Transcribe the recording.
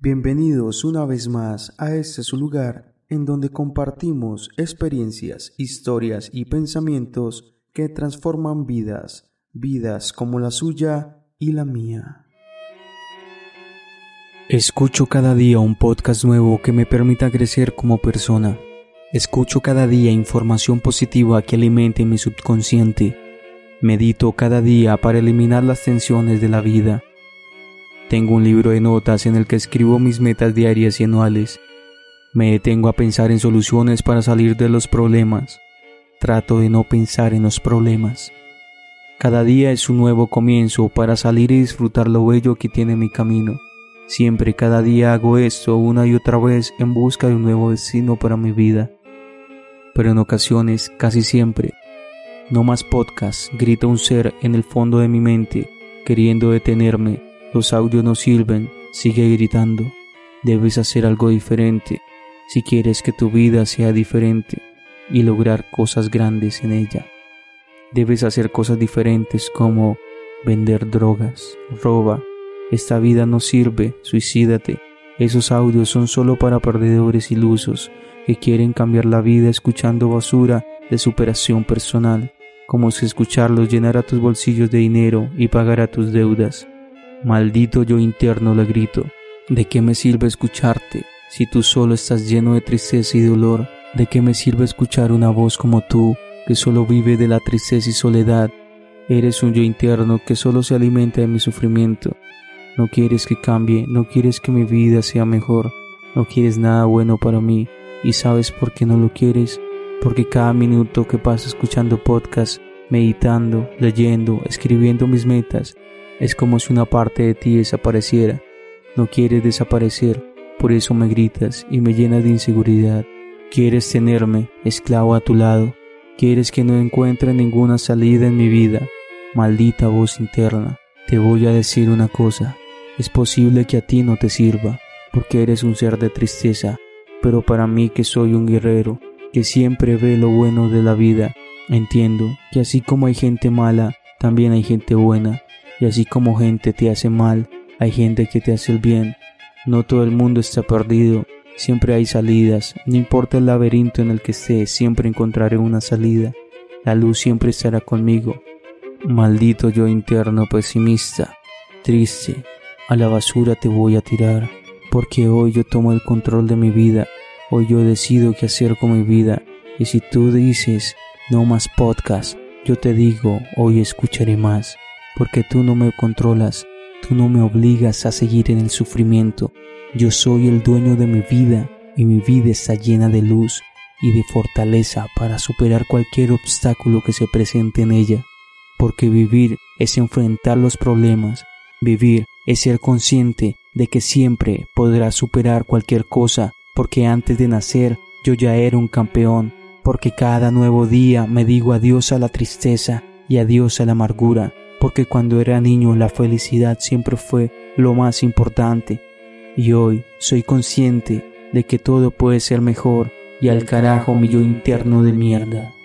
Bienvenidos una vez más a este su lugar en donde compartimos experiencias, historias y pensamientos que transforman vidas, vidas como la suya y la mía. Escucho cada día un podcast nuevo que me permita crecer como persona. Escucho cada día información positiva que alimente mi subconsciente. Medito cada día para eliminar las tensiones de la vida. Tengo un libro de notas en el que escribo mis metas diarias y anuales. Me detengo a pensar en soluciones para salir de los problemas. Trato de no pensar en los problemas. Cada día es un nuevo comienzo para salir y disfrutar lo bello que tiene mi camino. Siempre cada día hago esto una y otra vez en busca de un nuevo destino para mi vida. Pero en ocasiones, casi siempre, no más podcast, grita un ser en el fondo de mi mente, queriendo detenerme. Los audios no sirven, sigue gritando. Debes hacer algo diferente si quieres que tu vida sea diferente y lograr cosas grandes en ella. Debes hacer cosas diferentes como vender drogas, roba, esta vida no sirve, suicídate. Esos audios son solo para perdedores ilusos que quieren cambiar la vida escuchando basura de superación personal, como si escucharlos llenara tus bolsillos de dinero y pagara tus deudas. Maldito yo interno le grito, ¿de qué me sirve escucharte si tú solo estás lleno de tristeza y dolor? ¿De qué me sirve escuchar una voz como tú que solo vive de la tristeza y soledad? Eres un yo interno que solo se alimenta de mi sufrimiento no quieres que cambie, no quieres que mi vida sea mejor, no quieres nada bueno para mí. ¿Y sabes por qué no lo quieres? Porque cada minuto que paso escuchando podcast, meditando, leyendo, escribiendo mis metas, es como si una parte de ti desapareciera. No quieres desaparecer, por eso me gritas y me llenas de inseguridad. Quieres tenerme esclavo a tu lado. Quieres que no encuentre ninguna salida en mi vida. Maldita voz interna. Te voy a decir una cosa. Es posible que a ti no te sirva, porque eres un ser de tristeza, pero para mí que soy un guerrero, que siempre ve lo bueno de la vida, entiendo que así como hay gente mala, también hay gente buena, y así como gente te hace mal, hay gente que te hace el bien. No todo el mundo está perdido, siempre hay salidas, no importa el laberinto en el que esté, siempre encontraré una salida. La luz siempre estará conmigo. Maldito yo interno pesimista, triste, a la basura te voy a tirar, porque hoy yo tomo el control de mi vida, hoy yo decido qué hacer con mi vida, y si tú dices no más podcast, yo te digo hoy escucharé más, porque tú no me controlas, tú no me obligas a seguir en el sufrimiento, yo soy el dueño de mi vida y mi vida está llena de luz y de fortaleza para superar cualquier obstáculo que se presente en ella, porque vivir es enfrentar los problemas, vivir es ser consciente de que siempre podrás superar cualquier cosa, porque antes de nacer yo ya era un campeón, porque cada nuevo día me digo adiós a la tristeza y adiós a la amargura, porque cuando era niño la felicidad siempre fue lo más importante, y hoy soy consciente de que todo puede ser mejor y al carajo mi yo interno de mierda.